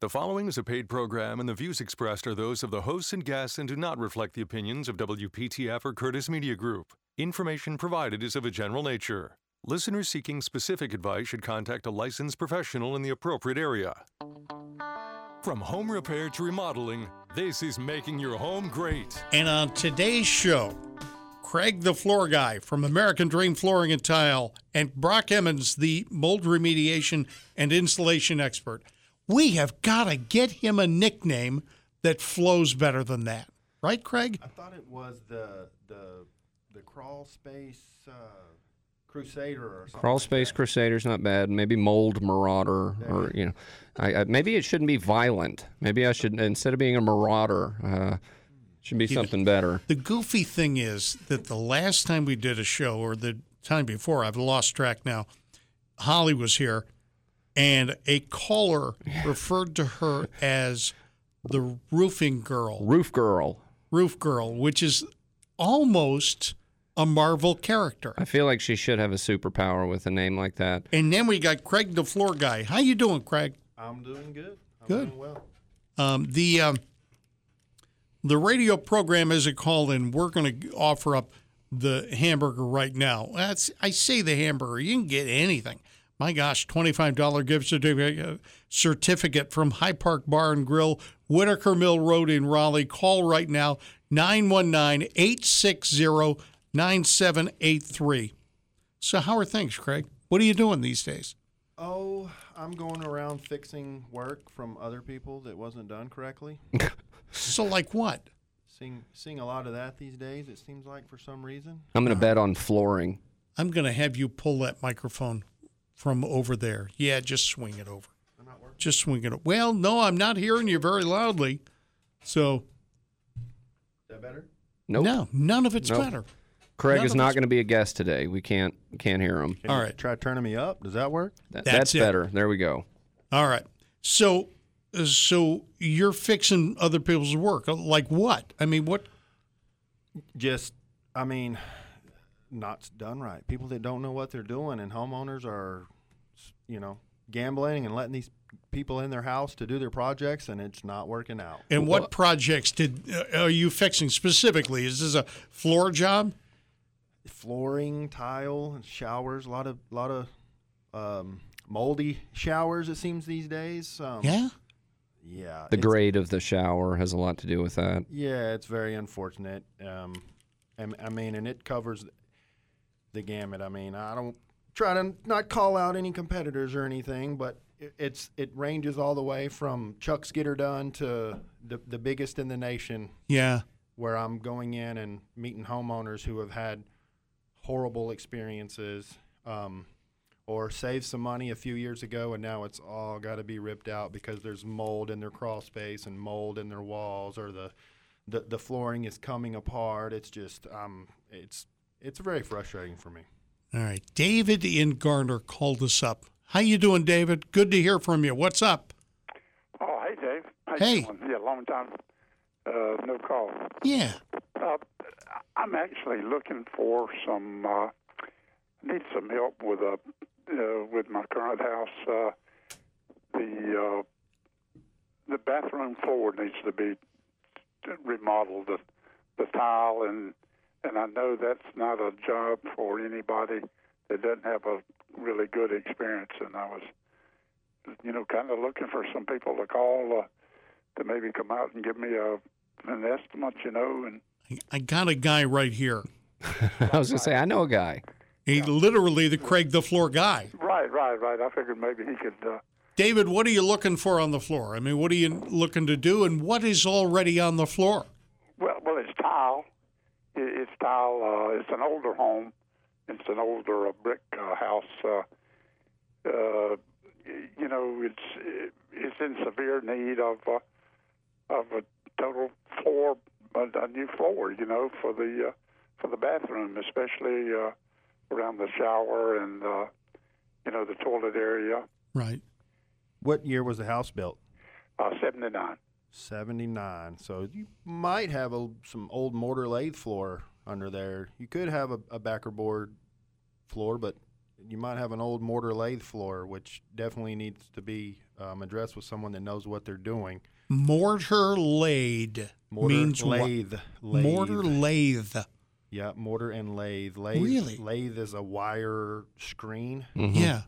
The following is a paid program, and the views expressed are those of the hosts and guests and do not reflect the opinions of WPTF or Curtis Media Group. Information provided is of a general nature. Listeners seeking specific advice should contact a licensed professional in the appropriate area. From home repair to remodeling, this is making your home great. And on today's show, Craig the floor guy from American Dream Flooring and Tile, and Brock Emmons, the mold remediation and installation expert. We have got to get him a nickname that flows better than that. Right, Craig? I thought it was the the the crawl space uh, crusader or something. Crawl Space that. Crusader's not bad. Maybe Mold Marauder, or you know, I, I, maybe it shouldn't be violent. Maybe I should instead of being a marauder, uh, should be something better. The goofy thing is that the last time we did a show, or the time before, I've lost track now, Holly was here, and a caller referred to her as the roofing girl. Roof Girl. Roof Girl, which is almost a Marvel character. I feel like she should have a superpower with a name like that. And then we got Craig, the floor guy. How you doing, Craig? I'm doing good. I'm Good. Doing well. Um, the um, the radio program is a call in. We're going to offer up the hamburger right now. That's I say the hamburger. You can get anything. My gosh, twenty five dollar gift certificate, uh, certificate from High Park Bar and Grill, Whitaker Mill Road in Raleigh. Call right now 919-860-9783. So how are things, Craig? What are you doing these days? Oh, I'm going around fixing work from other people that wasn't done correctly. So like what? seeing seeing a lot of that these days. It seems like for some reason. I'm going to uh-huh. bet on flooring. I'm going to have you pull that microphone from over there. Yeah, just swing it over. They're not working. Just swing it. o- Well, no, I'm not hearing you very loudly. So, Is that better? Nope. no, none of it's Nope. better. Craig None is not going to be a guest today. We can't can't hear him. Can All you right. Try turning me up. Does that work? That, That's that's better. There we go. All right. So, uh, so you're fixing other people's work. Uh, Like what? I mean, what? Just, I mean, not done right. People that don't know what they're doing, and homeowners are, you know, gambling and letting these people in their house to do their projects, and it's not working out. And what projects did uh, are you fixing specifically? Is this a floor job? flooring, tile, and showers. A lot of lot of um, moldy showers. It seems these days. Um, Yeah. yeah. The grade of the shower has a lot to do with that. Yeah, it's very unfortunate. Um, I mean, and it covers the gamut. I mean, I don't try to not call out any competitors or anything, but it, it's it ranges all the way from Chuck Skitterdun to the the biggest in the nation Yeah. where I'm going in and meeting homeowners who have had horrible experiences um, or saved some money a few years ago and now it's all got to be ripped out because there's mold in their crawl space and mold in their walls or the the, the flooring is coming apart. It's just um, it's it's very frustrating for me. All right. David in Garner called us up. How you doing, David? Good to hear from you. What's up? Oh, hey, Dave. How you Hey. doing? Yeah, long time. Uh, no call. Yeah. Uh, I'm actually looking for some. Uh, need some help with a uh, with my current house. Uh, the uh, the bathroom floor needs to be remodeled. The the tile and and I know that's not a job for anybody that doesn't have a really good experience. And I was, you know, kind of looking for some people to call uh, to maybe come out and give me a an estimate, you know, and I got a guy right here. I was going to say, I know a guy. He literally the Craig the floor guy. right, right, right. I figured maybe he could. Uh, David, what are you looking for on the floor? I mean, what are you looking to do, and what is already on the floor? well, well, it's tile. It, it's tile. Uh, it's an older home. It's an older uh, brick uh, house. Uh, uh, you know, it's it's in severe need of uh, of a total floor, a, a new floor. You know, for the uh, for the bathroom, especially uh, around the shower and uh, you know the toilet area. Right. What year was the house built? Uh, Seventy nine. 79. So you might have a, some old mortar lathe floor under there. You could have a, a backer board floor, but you might have an old mortar lathe floor, which definitely needs to be um, addressed with someone that knows what they're doing. Mortar laid Mortar means what? lathe, lathe. Mortar lathe. Yeah, mortar and lathe. Lathe. Really? Lathe is a wire screen, Mhm. Yeah.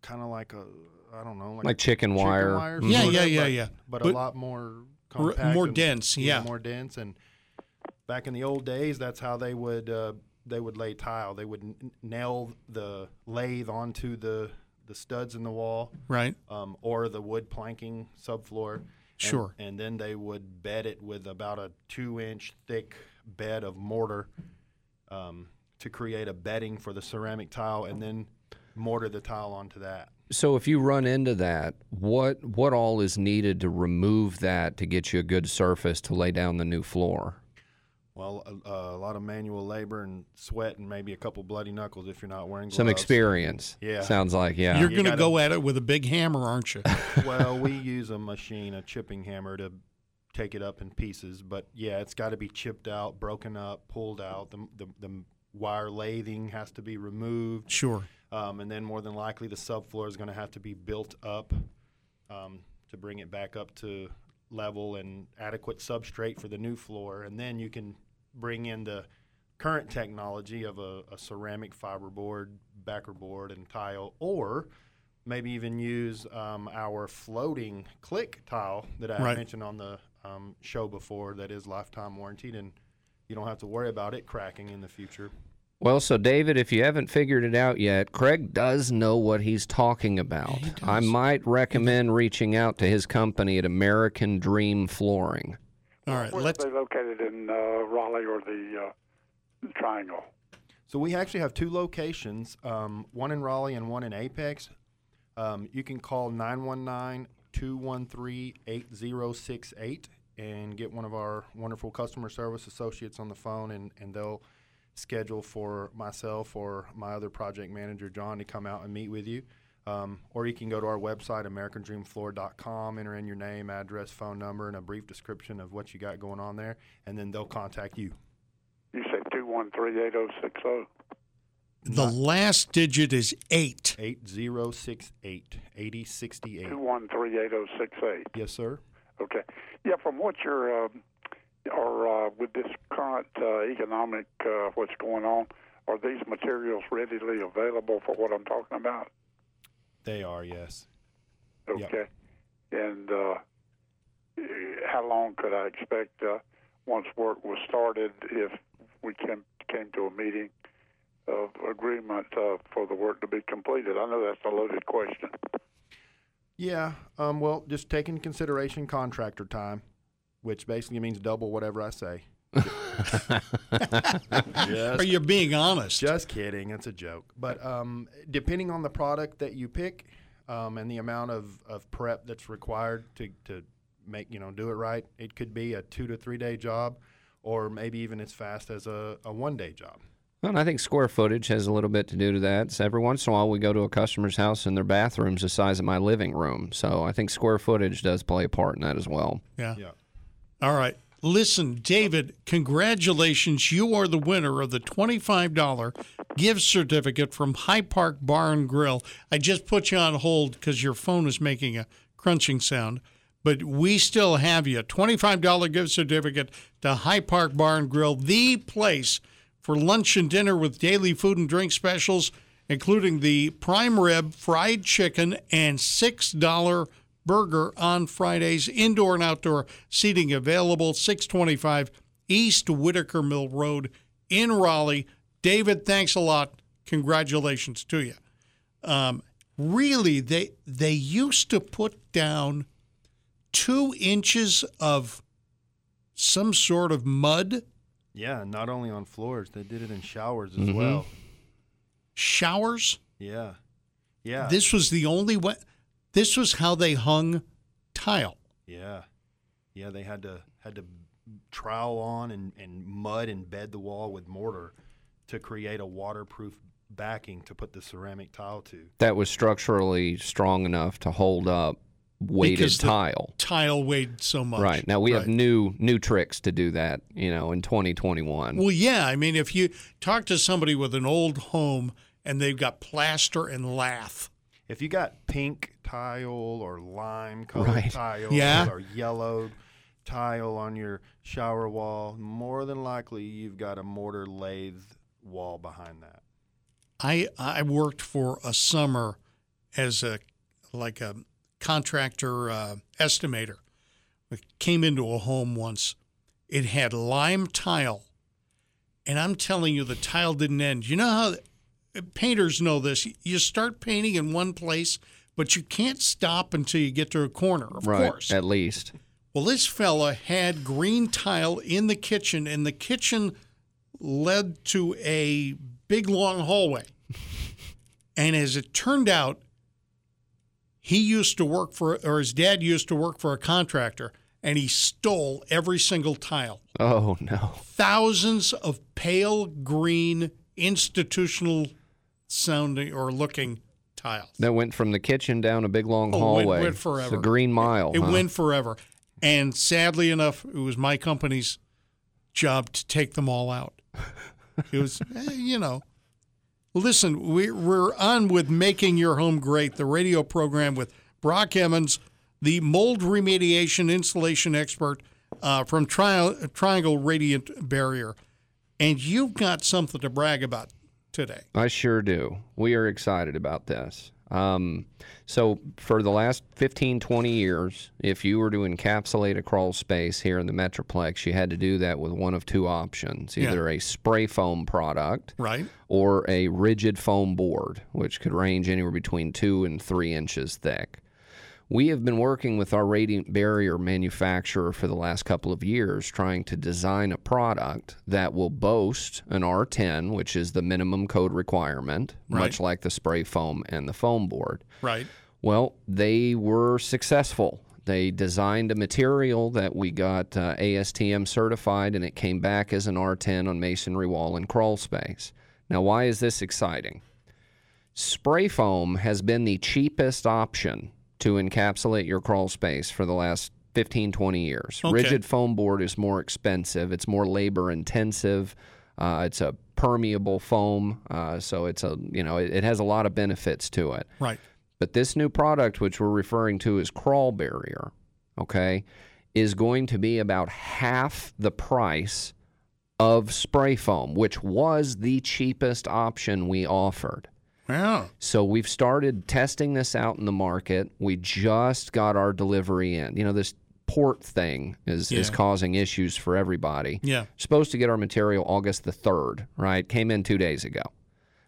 kind of like a I don't know, like, Like chicken chicken wire. wire. Mhm. Yeah, yeah, yeah, but, yeah. But, But a lot more r- compact, more and- dense, yeah. more dense. And back in the old days, that's how they would uh, they would lay tile. They would n- nail the lathe onto the the studs in the wall, Right. um, or the wood planking subfloor. and- Sure. And then they would bed it with about a two inch thick bed of mortar um, to create a bedding for the ceramic tile, and then mortar the tile onto that. So if you run into that, what what all is needed to remove that to get you a good surface to lay down the new floor? Well, a, a lot of manual labor and sweat, and maybe a couple bloody knuckles if you're not wearing gloves. Some experience. Yeah. Sounds like yeah. You're you going to gotta- go at it with a big hammer, aren't you? well, we use a machine, a chipping hammer, to take it up in pieces. But yeah, it's got to be chipped out, broken up, pulled out. The, the, the wire lathing has to be removed. sure. Um, and then more than likely, the subfloor is going to have to be built up um, to bring it back up to level and adequate substrate for the new floor. And then you can bring in the current technology of a, a ceramic fiberboard, backer board, and tile, or maybe even use um, our floating click tile that I Right. mentioned on the um, show before that is lifetime warranted and you don't have to worry about it cracking in the future. Well, so David, if you haven't figured it out yet, Craig does know what he's talking about. he I might recommend reaching out to his company at American Dream Flooring. All right. Where Let's. are they located in uh, Raleigh or the uh, Triangle? So we actually have two locations, um, one in Raleigh and one in Apex. Um, you can call 919-213-8068 and get one of our wonderful customer service associates on the phone and, and they'll schedule for myself or my other project manager, John, to come out and meet with you. Um, or you can go to our website, AmericanDreamFloor.com, enter in your name, address, phone number, and a brief description of what you got going on there, and then they'll contact you. You say two one three eight zero six zero. The last digit is eight. 8068 8068. Two one three eight zero six eight. Yes, sir. Okay. Yeah, from what you're, um, or uh, with this current uh, economic, uh, what's going on, are these materials readily available for what I'm talking about? They are, yes. Yep. Okay. And uh, how long could I expect uh, once work was started if we came came to a meeting of agreement uh, for the work to be completed? I know that's a loaded question. Yeah. Um, well, just take into consideration contractor time, which basically means double whatever I say. Are just, you being honest? just kidding. It's a joke. But um, depending on the product that you pick um, and the amount of, of prep that's required to, to make, you know, do it right, it could be a two to three day job or maybe even as fast as a, a one day job. Well, and I think square footage has a little bit to do to that. So every once in a while, we go to a customer's house and their bathroom's the size of my living room. So I think square footage does play a part in that as well. Yeah. Yeah. All right. Listen, David, congratulations. You are the winner of the $25 gift certificate from High Park Bar and Grill. I just put you on hold because your phone is making a crunching sound, but we still have you. $25 gift certificate to High Park Bar and Grill, the place for lunch and dinner with daily food and drink specials, including the prime rib, fried chicken, and $6 burger on Fridays, indoor and outdoor seating available, 625 East Whitaker Mill Road in Raleigh. David, thanks a lot. Congratulations to you. Um, really, they they used to put down two inches of some sort of mud Yeah. Not only on floors, they did it in showers as Mhm. well. showers. Yeah. Yeah. This was the only way. This was how they hung tile. Yeah, yeah. They had to had to trowel on and, and mud and bed the wall with mortar to create a waterproof backing to put the ceramic tile to. That was structurally strong enough to hold up weighted Because the- tile. Tile weighed so much. Right. Now we have new new tricks to do that, you know, in 2021. Well, yeah. I mean, if you talk to somebody with an old home and they've got plaster and lath. If you got pink tile or lime colored Right. tile Yeah. or yellow tile on your shower wall, more than likely you've got a mortar lathe wall behind that. I I worked for a summer as a like a contractor uh, estimator. I came into a home once. It had lime tile, and I'm telling you, the tile didn't end. You know how painters know this? You start painting in one place, but you can't stop until you get to a corner. Of right. course. At least. Well, this fella had green tile in the kitchen, and the kitchen led to a big long hallway. and as it turned out, he used to work for, or his dad used to work for a contractor, and he stole every single tile. Oh no. Thousands of pale green, institutional sounding or looking tiles. That went from the kitchen down a big long Oh, went- hallway. went It's forever. a green mile. It huh? went forever. And sadly enough, it was my company's job to take them all out. It was, eh, you know. Listen, we, we're on with Making Your Home Great, the radio program with Brock Emmons, the mold remediation installation expert uh, from Tri- Triangle Radiant Barrier. And you've got something to brag about today. I sure do. We are excited about this. Um, so, for the last 15, 20 years, if you were to encapsulate a crawl space here in the Metroplex, you had to do that with one of two options Yeah. either a spray foam product Right? or a rigid foam board, which could range anywhere between two and three inches thick. We have been working with our radiant barrier manufacturer for the last couple of years trying to design a product that will boast an R10, which is the minimum code requirement, much like the spray foam and the foam board. Right. Well, they were successful. They designed a material that we got uh, ASTM certified, and it came back as an R10 on masonry wall and crawl space. Now, why is this exciting? Spray foam has been the cheapest option to encapsulate your crawl space for the last 15, 20 years. Okay. Rigid foam board is more expensive, it's more labor intensive. Uh, it's a permeable foam, uh, so it's a you know it, it has a lot of benefits to it. Right. But this new product, which we're referring to as crawl barrier, okay, is going to be about half the price of spray foam, which was the cheapest option we offered. Yeah. So we've started testing this out in the market. We just got our delivery in. You know, this port thing is, is causing issues for everybody. Yeah. Supposed to get our material August the 3rd, right? Came in two days ago.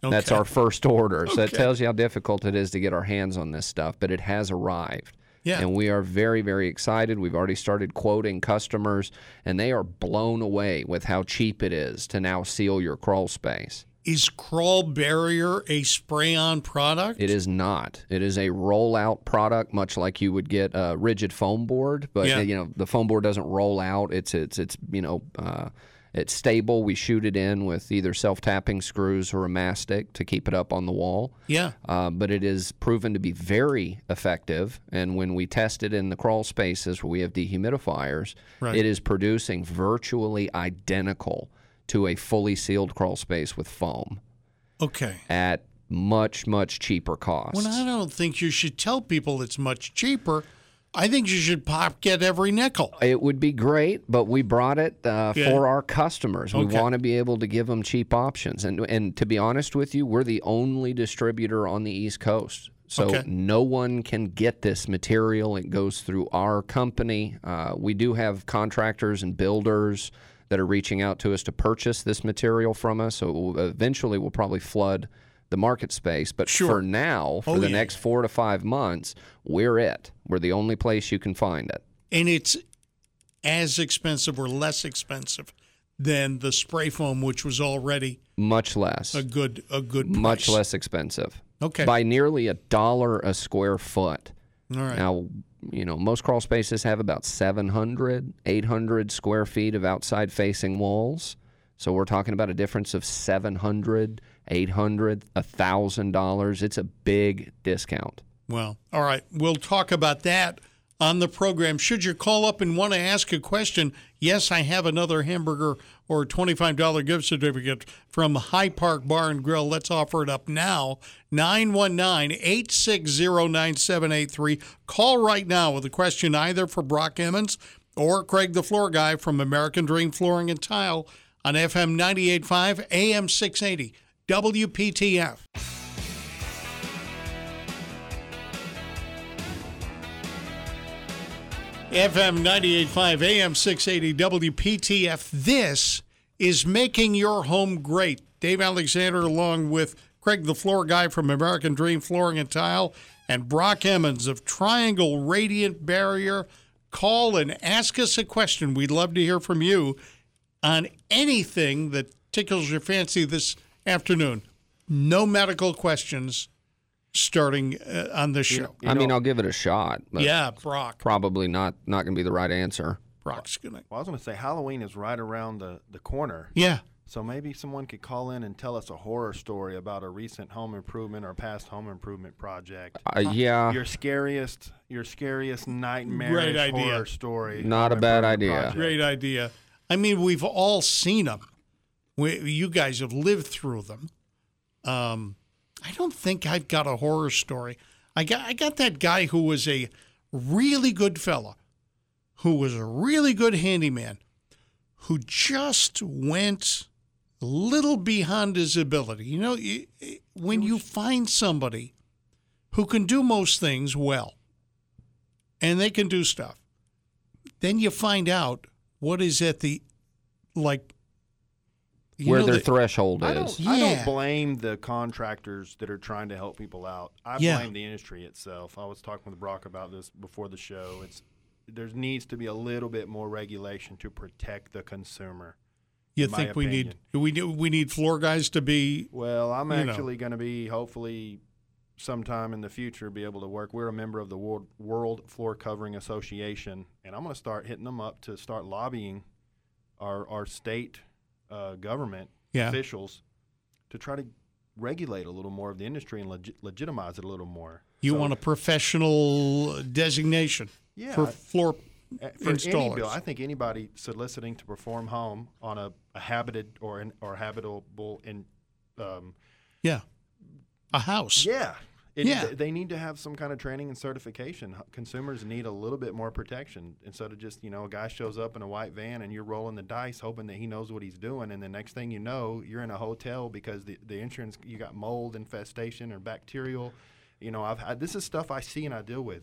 That's our first order. So that tells you how difficult it is to get our hands on this stuff, but it has arrived. Yeah. And we are very, very excited. We've already started quoting customers, and they are blown away with how cheap it is to now seal your crawl space. Is Crawl Barrier a spray on product? It is not. It is a rollout product, much like you would get a rigid foam board. But Yeah. you know, the foam board doesn't roll out. It's it's it's you know, uh, it's stable. We shoot it in with either self tapping screws or a mastic to keep it up on the wall. Yeah. Uh, but it is proven to be very effective. And when we test it in the crawl spaces where we have dehumidifiers, Right. it is producing virtually identical to a fully sealed crawl space with foam Okay. at much much cheaper cost. Well, I don't think you should tell people it's much cheaper. I think you should pop get every nickel. It would be great, but we brought it uh, Yeah. for our customers. We Okay. want to be able to give them cheap options, and and to be honest with you, we're the only distributor on the East Coast, so Okay. no one can get this material. It goes through our company. Uh, we do have contractors and builders that are reaching out to us to purchase this material from us. So it will- eventually, we'll probably flood the market space. But Sure. for now, oh, for Oh, the yeah. next four to five months, we're it. We're the only place you can find it. And it's as expensive or less expensive than the spray foam, which was already Much less. a good a good price. much less expensive. Okay. By nearly a dollar a square foot. All right. Now, you know, most crawl spaces have about 700, 800 square feet of outside facing walls. So we're talking about a difference of 700, 800, $1,000. It's a big discount. Well, all right. We'll talk about that on the program. Should you call up and want to ask a question, yes, I have another hamburger or $25 gift certificate from High Park Bar and Grill. Let's offer it up now. 919 860 9783. Call right now with a question either for Brock Emmons or Craig the Floor Guy from American Dream Flooring and Tile on FM 985 AM 680 WPTF. FM 985 AM 680 WPTF. This is making your home great. Dave Alexander, along with Craig the Floor Guy from American Dream Flooring and Tile, and Brock Emmons of Triangle Radiant Barrier. Call and ask us a question. We'd love to hear from you on anything that tickles your fancy this afternoon. No medical questions starting uh, on this show. I mean, I'll give it a shot. But yeah, Brock. Probably not not going to be the right answer. Brock's gonna. Well, I was going to say Halloween is right around the, the corner. Yeah. So maybe someone could call in and tell us a horror story about a recent home improvement or past home improvement project. Uh, yeah, Your scariest, your scariest nightmare Great idea. horror story. Not a bad idea. project. Great idea. I mean, we've all seen them. We, you guys have lived through them. Um, I don't think I've got a horror story. I got I got that guy who was a really good fella, who was a really good handyman, who just went a little beyond his ability. You know, when you find somebody who can do most things well, and they can do stuff, then you find out what is at the like you where know, their the- threshold I is. don't, I don't blame the contractors that are trying to help people out. I Yeah. blame the industry itself. I was talking with Brock about this before the show. It's there needs to be a little bit more regulation to protect the consumer. you in my think we need we need we need floor guys to be Well, I'm actually going to be hopefully sometime in the future be able to work. We're a member of the World, World Floor Covering Association, and I'm going to start hitting them up to start lobbying our our state uh, government Yeah. officials to try to regulate a little more of the industry and legi- legitimize it a little more. you So, want a professional designation yeah, for floor uh, for installers. bill, I think anybody soliciting to perform home on a, a habited or an, or habitable in um, yeah a house Yeah. It, Yeah. They need to have some kind of training and certification. Consumers need a little bit more protection instead of just, you know, a guy shows up in a white van and you're rolling the dice hoping that he knows what he's doing. And the next thing you know, you're in a hotel because the, the insurance, you got mold infestation or bacterial. You know, I've had, this is stuff I see and I deal with.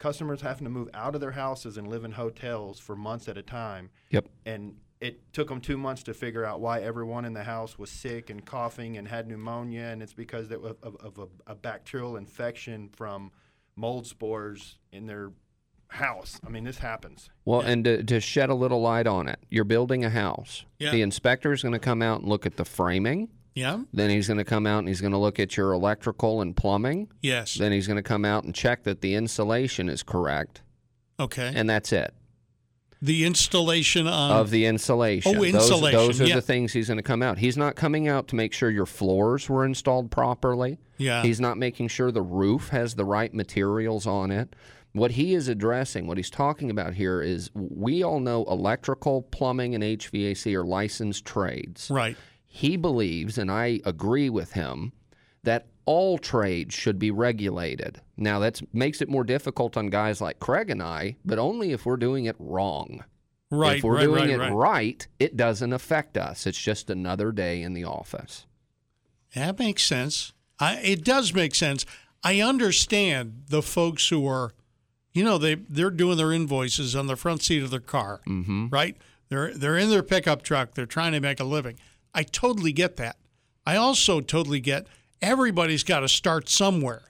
Customers having to move out of their houses and live in hotels for months at a time Yep. and it took them two months to figure out why everyone in the house was sick and coughing and had pneumonia, and it's because of, of, of a, a bacterial infection from mold spores in their house. I mean, this happens. Well, and to, to shed a little light on it, you're building a house. Yeah. The inspector is going to come out and look at the framing. yeah Then he's going to come out and he's going to look at your electrical and plumbing. yes Then he's going to come out and check that the insulation is correct. okay And that's it. The installation on of the insulation. Oh, Those- insulation, Those, are yeah. the things he's going to come out. He's not coming out to make sure your floors were installed properly. yeah He's not making sure the roof has the right materials on it. What he is addressing, what he's talking about here is we all know electrical, plumbing, and HVAC are licensed trades. right He believes, and I agree with him, that all trades should be regulated. Now that makes it more difficult on guys like Craig and I, but only if we're doing it wrong. right If we're right doing right, it right. right, it doesn't affect us. It's just another day in the office. That makes sense. I, it does make sense. I understand the folks who are, you know, they they're doing their invoices on the front seat of their car, Mm-hmm. right? They're they're in their pickup truck. They're trying to make a living. I totally get that. I also totally get everybody's got to start somewhere,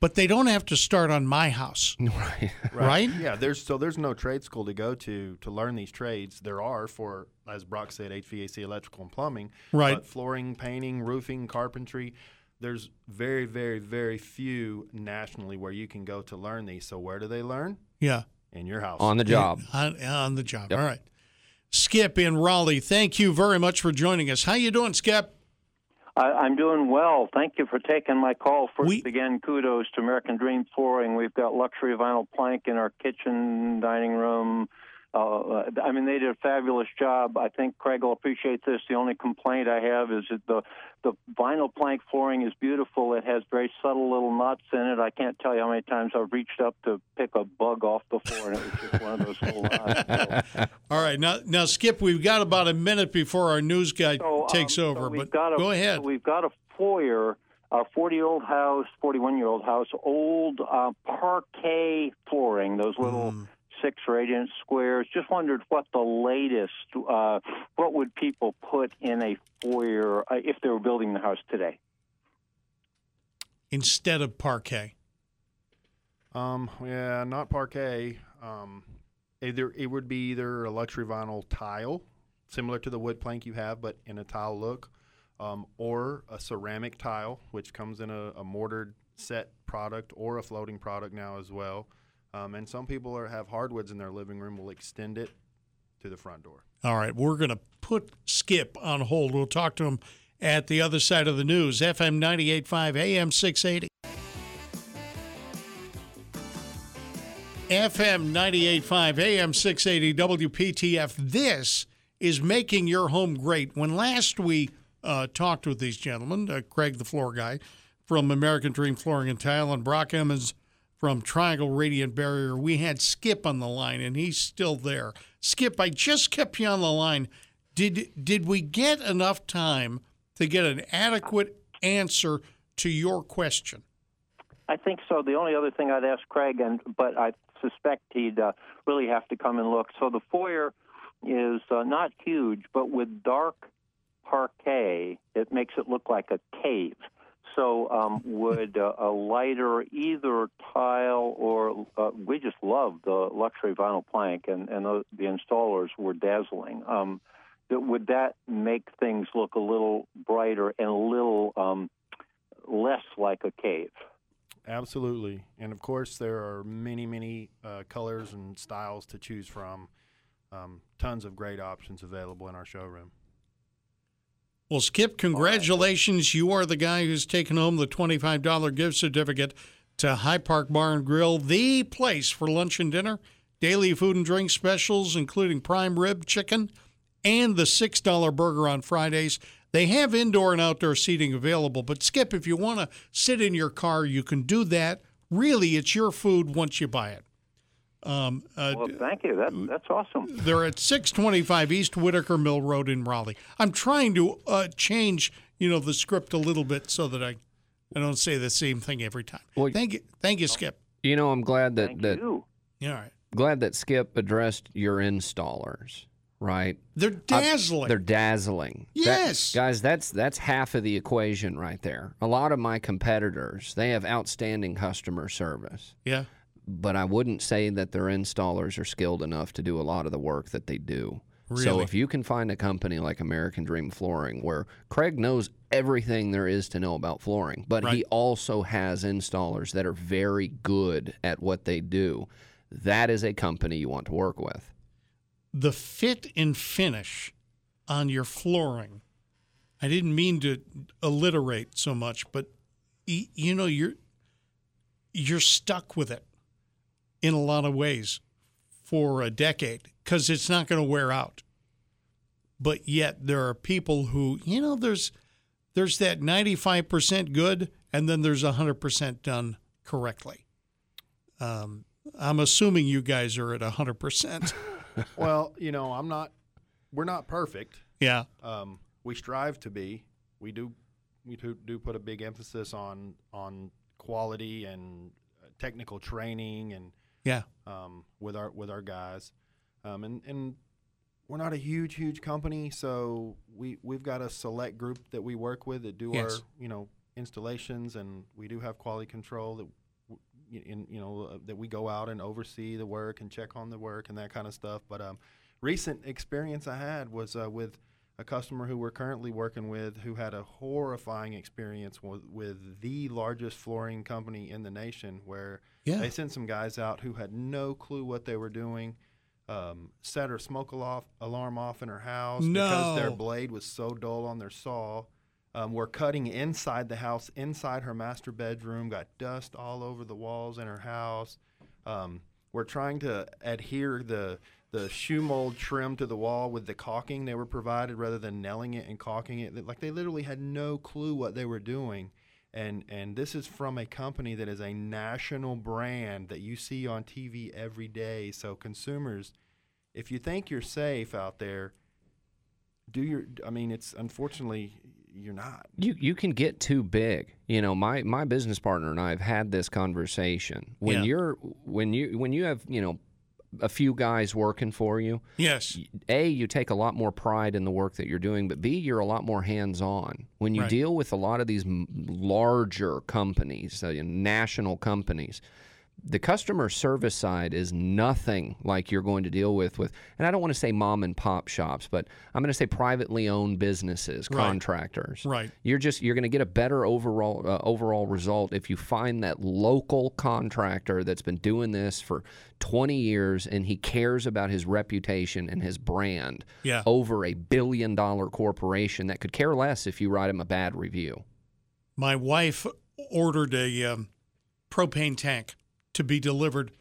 but they don't have to start on my house, Right. right? Yeah, there's so there's no trade school to go to to learn these trades. There are for, as Brock said, HVAC, electrical, and plumbing. Right. But flooring, painting, roofing, carpentry. There's very, very, very few nationally where you can go to learn these. So where do they learn? Yeah. In your house. On the job. On, on the job. Yep. All right. Skip in Raleigh, thank you very much for joining us. How you doing, Skip? I, I'm doing well. Thank you for taking my call. First, We- again, kudos to American Dream Flooring. We've got luxury vinyl plank in our kitchen, dining room. Uh, I mean, they did a fabulous job. I think Craig will appreciate this. The only complaint I have is that the the vinyl plank flooring is beautiful. It has very subtle little knots in it. I can't tell you how many times I've reached up to pick a bug off the floor, and it was just one of those little knots. So, All right, now now Skip, we've got about a minute before our news guy So, takes um, over, we've but got a, go ahead. We've got a foyer, a 40 year old house, 41 year old house, old uh, parquet flooring, those little Mm. Six or eight inch squares. Just wondered what the latest, uh, what would people put in a foyer uh, if they were building the house today? Instead of parquet. Um, yeah, not parquet. Um, either it would be either a luxury vinyl tile, similar to the wood plank you have, but in a tile look, um, or a ceramic tile, which comes in a, a mortared set product or a floating product now as well. Um, and some people are, have hardwoods in their living room will extend it to the front door. All right, we're going to put Skip on hold. We'll talk to him at the other side of the news. FM 98.5, AM 680. FM 98.5, AM 680, WPTF. This is making your home great. When last we uh, talked with these gentlemen, uh, Craig, the floor guy from American Dream Flooring and Tile, and Brock Emmons from Triangle Radiant Barrier, we had Skip on the line, and he's still there. Skip, I just kept you on the line. Did did we get enough time to get an adequate answer to your question? I think so. The only other thing I'd ask Craig, and but I suspect he'd uh, really have to come and look. So the foyer is uh, not huge, but with dark parquet, it makes it look like a cave. So um, would uh, a lighter either tile or uh, we just love the luxury vinyl plank, and and the, the installers were dazzling. Um, that- would that make things look a little brighter and a little um, less like a cave? Absolutely. And of course, there are many, many uh, colors and styles to choose from. Um, tons of great options available in our showroom. Well, Skip, congratulations. You are the guy who's taken home the $25 gift certificate to High Park Bar and Grill, the place for lunch and dinner, daily food and drink specials, including prime rib chicken and the $6 burger on Fridays. They have indoor and outdoor seating available, but Skip, if you want to sit in your car, you can do that. Really, it's your food once you buy it. Um, uh, Well, thank you. That, that's awesome. they're at 625 East Whitaker Mill Road in Raleigh. I'm trying to uh, change, you know, the script a little bit so that I, I don't say the same thing every time. Well, thank you, thank you, Skip. You know, I'm glad that Thank that you. Yeah, all right. glad that Skip addressed your installers, right? They're I- dazzling. they're dazzling. That- Yes. guys, that's that's half of the equation right there. A lot of my competitors, they have outstanding customer service, yeah, but I wouldn't say that their installers are skilled enough to do a lot of the work that they do. Really? So if you can find a company like American Dream Flooring where Craig knows everything there is to know about flooring, but he also has installers that are very good at what they do, that is a company you want to work with. the fit and finish on your flooring. I didn't mean to alliterate so much, but you know you're you're stuck with it in a lot of ways for a decade because it's not going to wear out. But yet there are people who, you know, there's there's that 95% good and then there's 100% done correctly. Um, I'm assuming you guys are at 100%. well, you know, I'm not. We're not perfect. yeah. Um, we strive to be. We do. We do, do put a big emphasis on on quality and uh, technical training and Yeah. um, with our with our guys, um, and and we're not a huge huge company, so we we've got a select group that we work with that do Yes. our you know installations, and we do have quality control that. w- In, you know uh, that we go out and oversee the work and check on the work and that kind of stuff. But um, recent experience I had was uh, with a customer who we're currently working with who had a horrifying experience with, with the largest flooring company in the nation where Yeah. they sent some guys out who had no clue what they were doing. Um, set her smoke alarm, alarm off in her house because their blade was so dull on their saw. Um, we're cutting inside the house, inside her master bedroom. Got dust all over the walls in her house. Um, we're trying to adhere the the shoe mold trim to the wall with the caulking they were provided rather than nailing it and caulking it. Like they literally had no clue what they were doing. And and this is from a company that is a national brand that you see on TV every day. So consumers, if you think you're safe out there, do your I mean it's unfortunately you're not. You you can get too big. You know, my my business partner and I have had this conversation. When Yeah. you're when you when you have, you know, a few guys working for you, Yes. A, you take a lot more pride in the work that you're doing, but B, you're a lot more hands on. When you Right. deal with a lot of these larger companies, uh, national companies, the customer service side is nothing like you're going to deal with with and I don't want to say mom and pop shops, but I'm going to say privately owned businesses, Right. contractors. Right. You're just you're going to get a better overall uh, overall result if you find that local contractor that's been doing this for 20 years and he cares about his reputation and his brand Yeah. over a billion dollar corporation that could care less if you write him a bad review. My wife ordered a um, propane tank to be delivered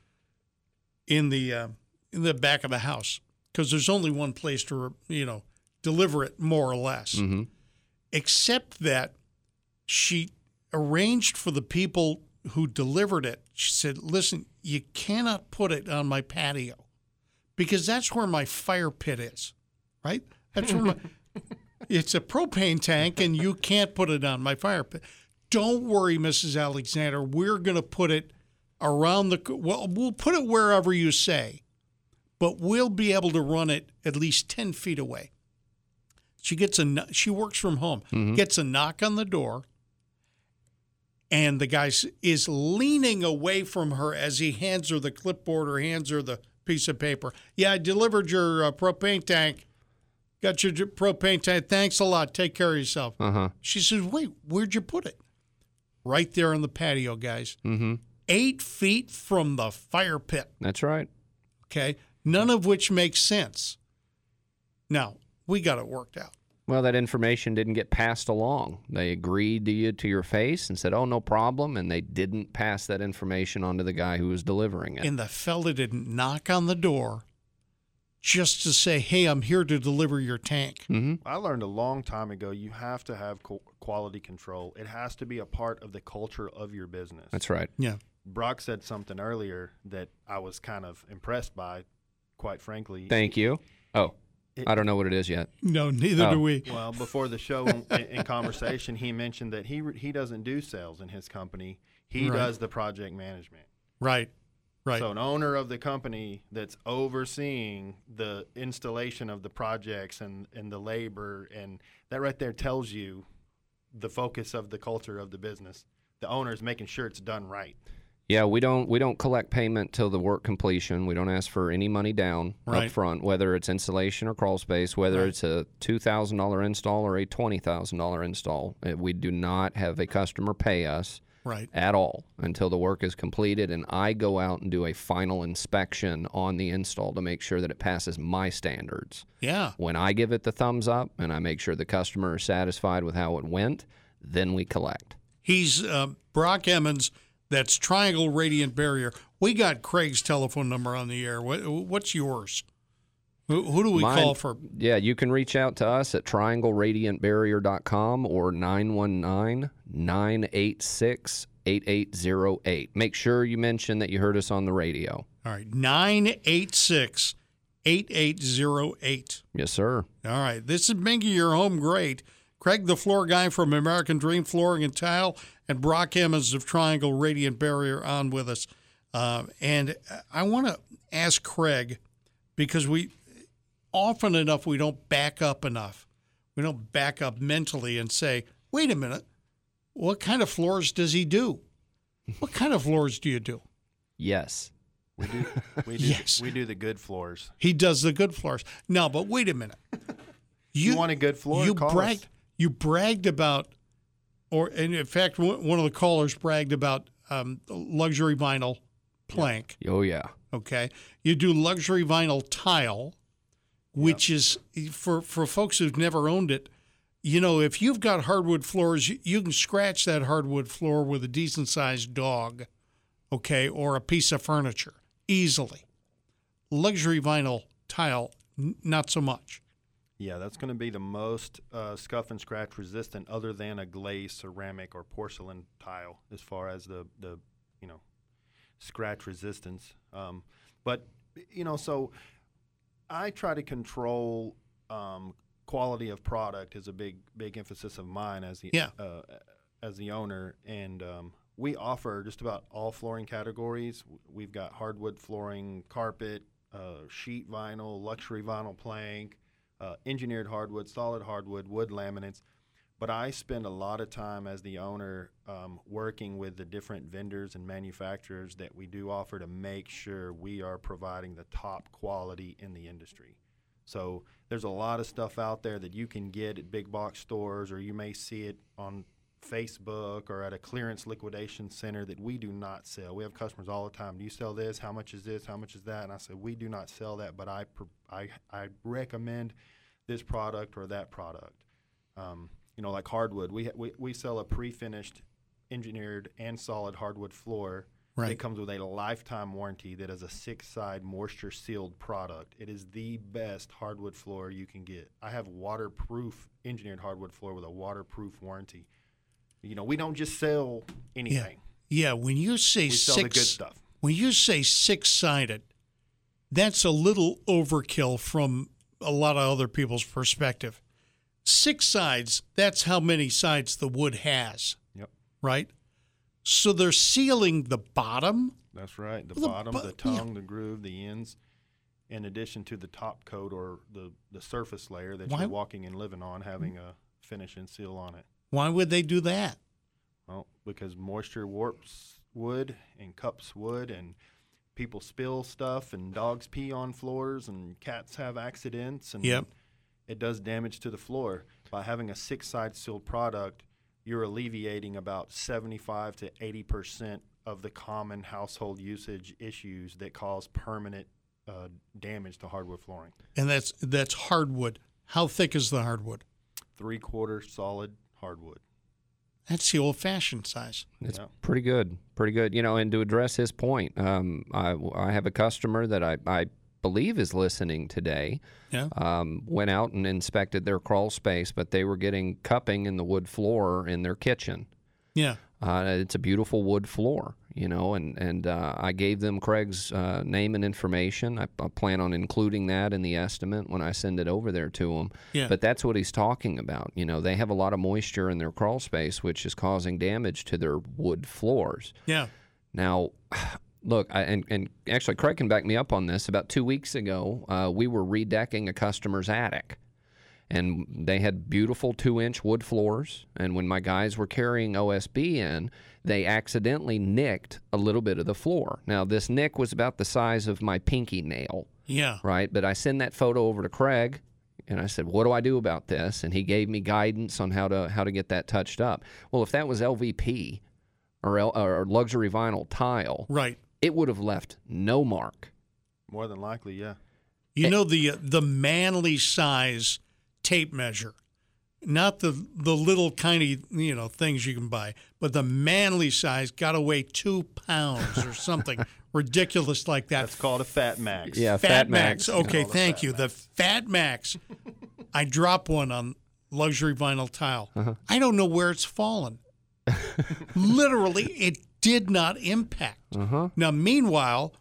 in the uh, in the back of the house because there's only one place to you know deliver it more or less. Mm-hmm. Except that she arranged for the people who delivered it. She said, "Listen, you cannot put it on my patio because that's where my fire pit is, right? That's where my it's a propane tank and you can't put it on my fire pit. Don't worry, Mrs. Alexander. We're going to put it around the well, we'll put it wherever you say, but we'll be able to run it at least 10 feet away. She gets a she works from home, gets a knock on the door, and the guy is leaning away from her as he hands her the clipboard or hands her the piece of paper. Yeah, I delivered your uh, propane tank. Got your propane tank. Thanks a lot. Take care of yourself. Uh huh. She says, Wait, where'd you put it? Right there on the patio, guys. Mm-hmm. Eight feet from the fire pit. That's right. Okay. None of which makes sense. Now, we got it worked out. Well, that information didn't get passed along. They agreed to you to your face and said, "Oh, no problem," and they didn't pass that information on to the guy who was delivering it. And the fella didn't knock on the door just to say, Hey, I'm here to deliver your tank. mm-hmm. I learned a long time ago you have to have quality control. It has to be a part of the culture of your business. That's right. Yeah. Brock said something earlier that I was kind of impressed by, quite frankly. Thank you. Oh, It- I don't know what it is yet. No, neither Oh. do we. Well, before the show, in, in conversation, he mentioned that he he doesn't do sales in his company. He Right. does the project management. Right. Right. So an owner of the company that's overseeing the installation of the projects and, and the labor and that right there tells you the focus of the culture of the business. The owner is making sure it's done right. Yeah, we don't we don't collect payment till the work completion. We don't ask for any money down Right. up front, whether it's insulation or crawl space, whether Right. it's a two thousand dollar install or a twenty thousand dollar install. Uh, We do not have a customer pay us right. at all until the work is completed, and I go out and do a final inspection on the install to make sure that it passes my standards. Yeah. When I give it the thumbs up and I make sure the customer is satisfied with how it went, then we collect. He's uh, Brock Emmons. That's Triangle Radiant Barrier. We got Craig's telephone number on the air. What, what's yours? Who, who do we Mine- call for? Yeah, you can reach out to us at triangleradiantbarrier.com or 919 986 8808. Make sure you mention that you heard us on the radio. All right, 986 8808. Yes, sir. All right, this is making your home great. Craig, the floor guy from American Dream Flooring and Tile, and Brock Emmons of Triangle Radiant Barrier on with us. Uh, and I want to ask Craig because we often enough we don't back up enough. We don't back up mentally and say, "Wait a minute, what kind of floors does he do? What kind of floors do you do?" Yes. We do we do Yes. we do the good floors. He does the good floors. No, but wait a minute. You, want a good floor? You Call us. bragged. You bragged about, or in fact, one of the callers bragged about um, luxury vinyl plank. Oh, yeah. Okay, you do luxury vinyl tile, which is for for folks who've never owned it. you know, if you've got hardwood floors, you, you can scratch that hardwood floor with a decent sized dog, okay, or a piece of furniture easily. Luxury vinyl tile, n- not so much. Yeah, that's going to be the most uh, scuff and scratch resistant, other than a glazed ceramic or porcelain tile, as far as the the you know scratch resistance. Um, but you know, so I try to control um, quality of product is a big big emphasis of mine as the Yeah. uh, as the owner, and um, we offer just about all flooring categories. We've got hardwood flooring, carpet, uh, sheet vinyl, luxury vinyl plank, uh, engineered hardwood, solid hardwood, wood laminates. But I spend a lot of time as the owner um, working with the different vendors and manufacturers that we do offer to make sure we are providing the top quality in the industry. So there's a lot of stuff out there that you can get at big box stores, or you may see it on Facebook or at a clearance liquidation center that we do not sell. We have customers all the time. Do you sell this? How much is this? How much is that? And I said we do not sell that, but I I, I recommend this product or that product. Um, you know, like hardwood, we, we we sell a pre-finished, engineered and solid hardwood floor. Right. It comes with a lifetime warranty that is a six-side moisture sealed product. It is the best hardwood floor you can get. I have waterproof engineered hardwood floor with a waterproof warranty. You know, we don't just sell anything. Yeah, yeah when you say We sell six, the good stuff. when you say six sided, that's a little overkill from a lot of other people's perspective. Six sides, that's how many sides the wood has, Yep. right? So they're sealing the bottom. That's right. The the bottom, bu- the yeah. tongue, the groove, the ends, in addition to the top coat or the, the surface layer that Why- you're walking and living on, having a finish and seal on it. Why would they do that? Well, because moisture warps wood and cups wood, and people spill stuff, and dogs pee on floors, and cats have accidents, and Yep. it does damage to the floor. By having a six side sealed product, you're alleviating about 75 to 80 percent of the common household usage issues that cause permanent uh, damage to hardwood flooring. And that's that's hardwood. How thick is the hardwood? Three quarter solid hardwood. That's the old fashioned size. It's Yeah. pretty good, pretty good. You know, and to address his point, um, I, I have a customer that I, I believe is listening today. Yeah. Um, went out and inspected their crawl space, but they were getting cupping in the wood floor in their kitchen. Yeah. Uh, it's a beautiful wood floor, you know, and and uh, I gave them Craig's uh, name and information. I, I plan on including that in the estimate when I send it over there to them. Yeah. But that's what he's talking about. You know, they have a lot of moisture in their crawl space, which is causing damage to their wood floors. Yeah. Now, look, I, and, and actually, Craig can back me up on this. About two weeks ago, uh, we were redecking a customer's attic. And they had beautiful two inch wood floors. And when my guys were carrying OSB in, they accidentally nicked a little bit of the floor. Now, this nick was about the size of my pinky nail, Yeah. right? But I send that photo over to Craig. And I said, "What do I do about this?" And he gave me guidance on how to how to get that touched up. Well, if that was LVP or, L, or luxury vinyl tile, Right. it would have left no mark. More than likely, yeah. You eh. know the uh, the manly size tape measure, not the the little tiny you know things you can buy, but the manly size got to weigh two pounds or something ridiculous like that. That's called a fat max. Yeah, Fat, Max. Max. Okay, thank Fat you. The Fat Max. I drop one on luxury vinyl tile. Uh-huh. I don't know where it's fallen. Literally, it did not impact. Uh-huh. Now, meanwhile,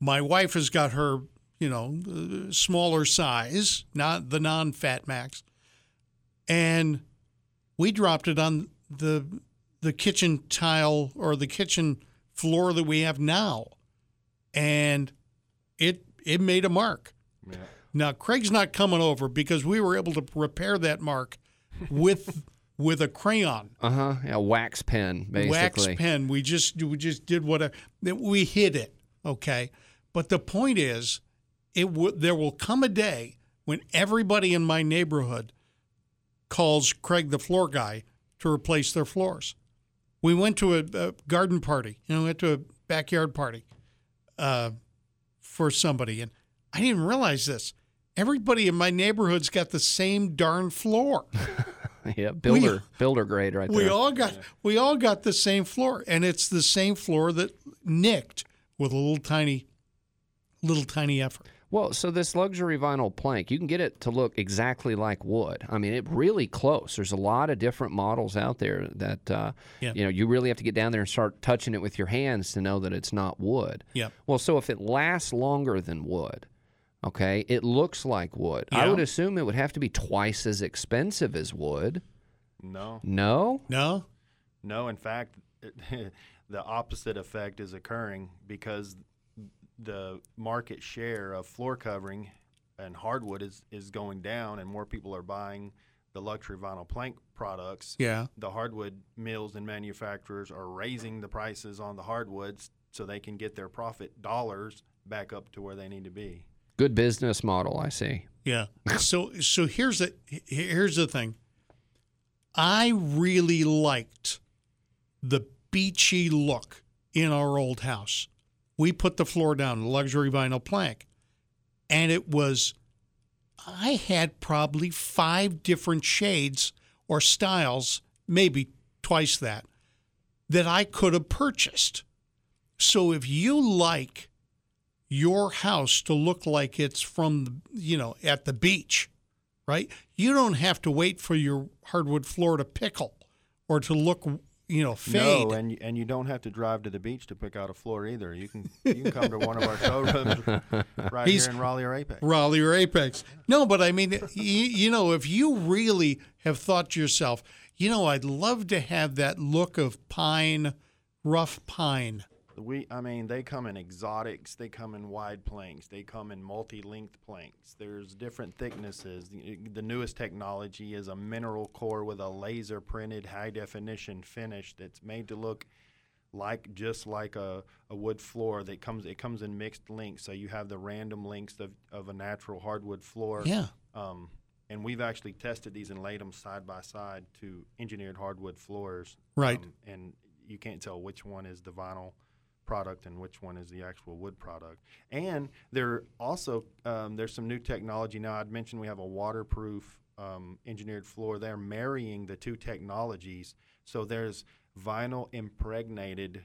my wife has got her, you know, smaller size, not the non-Fat Max, and we dropped it on the the kitchen tile or the kitchen floor that we have now, and it it made a mark. Yeah. Now Craig's not coming over because we were able to repair that mark with with a crayon Uh huh. Yeah, wax pen, basically. wax pen. We just we just did whatever. We hid it, okay. But the point is, it w- there will come a day when everybody in my neighborhood calls Craig the floor guy to replace their floors. We went to a, a garden party, you know, we went to a backyard party uh, for somebody, and I didn't realize this. Everybody in my neighborhood's got the same darn floor. yeah, builder builder grade right We there. all got we all got the same floor, and it's the same floor that nicked with a little tiny, little tiny effort. Well, so this luxury vinyl plank, you can get it to look exactly like wood. I mean, it really close. There's a lot of different models out there that uh, Yeah. you know you really have to get down there and start touching it with your hands to know that it's not wood. Yeah. Well, so if it lasts longer than wood, okay, it looks like wood. I would assume it would have to be twice as expensive as wood. No, No. No, no. In fact, the opposite effect is occurring because the market share of floor covering and hardwood is, is going down, and more people are buying the luxury vinyl plank products. yeah, The hardwood mills and manufacturers are raising the prices on the hardwoods so they can get their profit dollars back up to where they need to be. Good business model, I see. yeah. so so here's the here's the thing. I really liked the beachy look in our old house. We put the floor down, luxury vinyl plank, and it was. I had probably five different shades or styles, maybe twice that, that I could have purchased. So if you like your house to look like it's from, you know, at the beach, right? You don't have to wait for your hardwood floor to pickle or to look, you know, fade. No, and you- and you don't have to drive to the beach to pick out a floor either. You can you can come to one of our showrooms right He's- here in Raleigh or Apex. Raleigh or Apex. No, but I mean, you, you know, if you really have thought to yourself, you know, I'd love to have that look of pine, rough pine. We, I mean, they come in exotics. They come in wide planks. They come in multi-length planks. There's different thicknesses. The, the newest technology is a mineral core with a laser printed high definition finish that's made to look like just like a, a wood floor that comes it comes in mixed links so you have the random links of, of a natural hardwood floor Yeah. um, and we've actually tested these and laid them side by side to engineered hardwood floors. Right. Um, and you can't tell which one is the vinyl product and which one is the actual wood product. And there also um, there's some new technology now. I'd mentioned we have a waterproof um, engineered floor. They're marrying the two technologies. So there's vinyl impregnated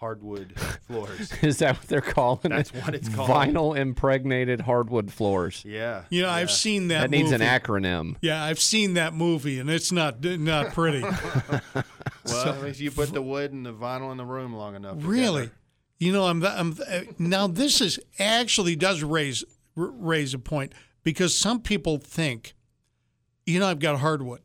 hardwood floors. Is that what they're calling That's it? what it's called. Vinyl impregnated hardwood floors. Yeah. You know, yeah. I've seen that. That needs an acronym. Yeah, I've seen that movie, and it's not not pretty. Well, if you put the wood and the vinyl in the room long enough. Really, together. you know, I'm, I'm now. This is actually does raise raise a point because some people think, you know, I've got hardwood,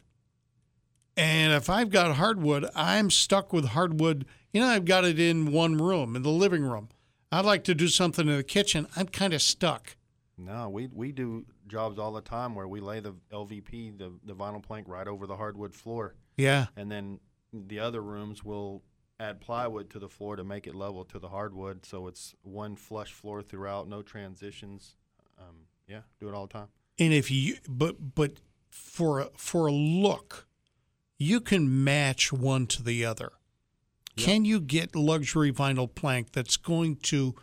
and if I've got hardwood, I'm stuck with hardwood. You know, I've got it in one room in the living room. I'd like to do something in the kitchen. I'm kind of stuck. No, we we do jobs all the time where we lay the LVP, the the vinyl plank, right over the hardwood floor, Yeah, and then the other rooms will add plywood to the floor to make it level to the hardwood, so it's one flush floor throughout, no transitions. Um, yeah, do it all the time. and if you but but for a, for a look, you can match one to the other. Can you get luxury vinyl plank that's going to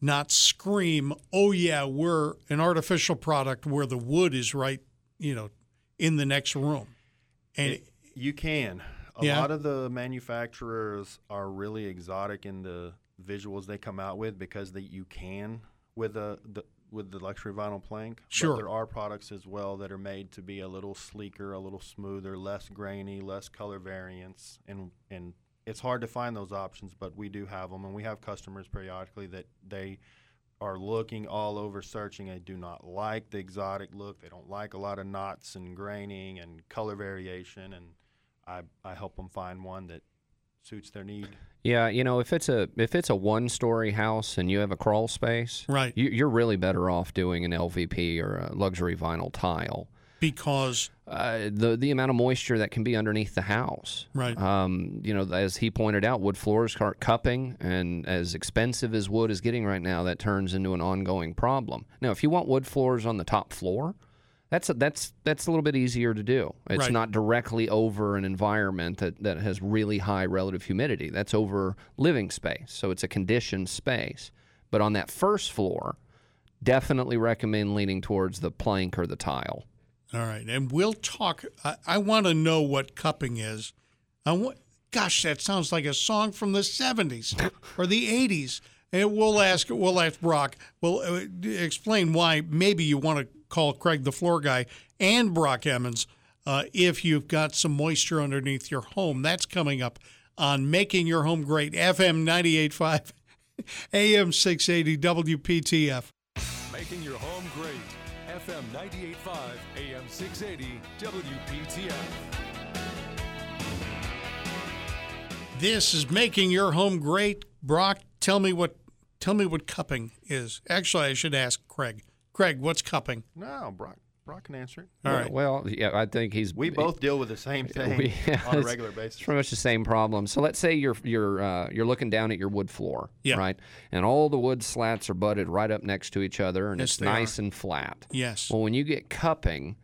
not scream, "Oh yeah, we're an artificial product where the wood is right, you know, in the next room." And It- you can. A Yeah. lot of the manufacturers are really exotic in the visuals they come out with because they, you can with the, the with the luxury vinyl plank. Sure. But there are products as well that are made to be a little sleeker, a little smoother, less grainy, less color variance, and and it's hard to find those options, but we do have them, and we have customers periodically that they are looking all over searching and do not like the exotic look. They don't like a lot of knots and graining and color variation, and I I help them find one that suits their need. Yeah, you know, if it's a if it's a one story house and you have a crawl space, Right. you, you're really better off doing an LVP or a luxury vinyl tile. because Uh, the the amount of moisture that can be underneath the house, Right. Um, you know, as he pointed out, wood floors start cupping, and as expensive as wood is getting right now, that turns into an ongoing problem. Now, if you want wood floors on the top floor, that's a, that's that's a little bit easier to do. It's Right. not directly over an environment that, that has really high relative humidity. That's over living space, so it's a conditioned space. But on that first floor, definitely recommend leaning towards the plank or the tile. All right, and we'll talk. I, I want to know what cupping is. I want, gosh, that sounds like a song from the '70s or the '80s. And we'll ask. We'll ask Brock. We'll uh, explain why. Maybe you want to call Craig the floor guy and Brock Emmons uh, if you've got some moisture underneath your home. That's coming up on Making Your Home Great, FM 98.5, AM 680, WPTF. Making your home great. FM 98.5, AM 680, WPTF. This is making your home great. Brock, tell me what tell me what cupping is. Actually, I should ask Craig. Craig, what's cupping? No, Brock. Brock can answer it. All right. Well, yeah, I think he's. We both deal with the same thing we- yeah, on a regular basis. It's pretty much the same problem. So let's say you're you're uh, you're looking down at your wood floor, Yeah. right? And all the wood slats are butted right up next to each other, and Yes, it's they nice and flat. Yes. Well, when you get cupping,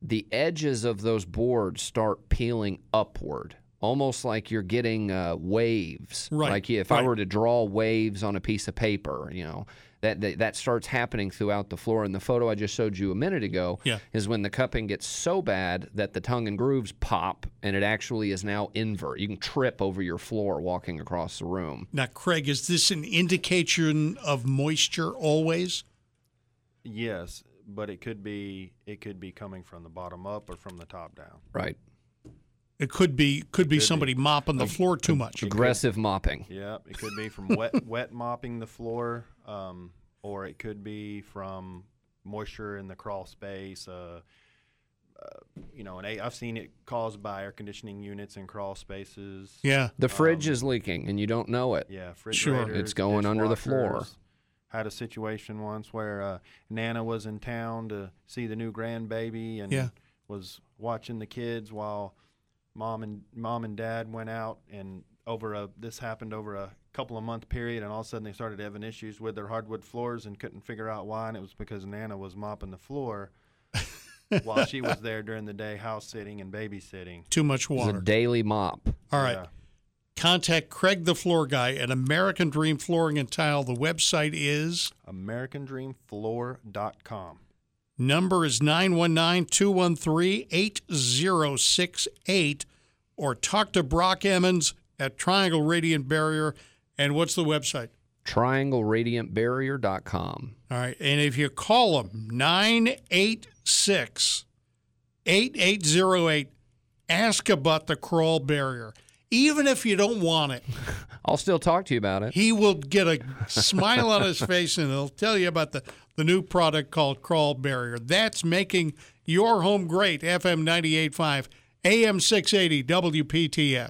the edges of those boards start peeling upward, almost like you're getting uh, waves. Right, Like if I were to draw waves on a piece of paper, you know, that, that that starts happening throughout the floor. And the photo I just showed you a minute ago Yeah. is when the cupping gets so bad that the tongue and grooves pop, and it actually is now invert. You can trip over your floor walking across the room. Now, Craig, is this an indication of moisture always? Yes, but it could be it could be coming from the bottom up or from the top down. Right. It could be could be be. somebody mopping the floor too much. Aggressive mopping. Yeah, it could be from wet wet mopping the floor, um, or it could be from moisture in the crawl space. Uh, uh, you know, and I- I've seen it caused by air conditioning units in crawl spaces. Yeah. The fridge is leaking, and you don't know it. Yeah, Sure. It's going under the floor. dishwashers. Had a situation once where uh, Nana was in town to see the new grandbaby and Yeah. was watching the kids while mom and mom and dad went out and over a this happened over a couple of month period and all of a sudden they started having issues with their hardwood floors and couldn't figure out why and it was because Nana was mopping the floor while she was there during the day house sitting and babysitting. Too much It's a water. daily mop. All right. Yeah. Contact Craig the floor guy at American Dream Flooring and Tile. The website is AmericanDreamFloor.com. number is 919-213-8068 or talk to Brock Emmons at Triangle Radiant Barrier. And what's the website? TriangleRadiantBarrier.com. All right. And if you call them 986 8808, ask about the crawl barrier. Even if you don't want it, I'll still talk to you about it. he will get a smile on his face and he'll tell you about the, the new product called Crawl Barrier. That's making your home great. FM 98.5, AM 680, WPTF.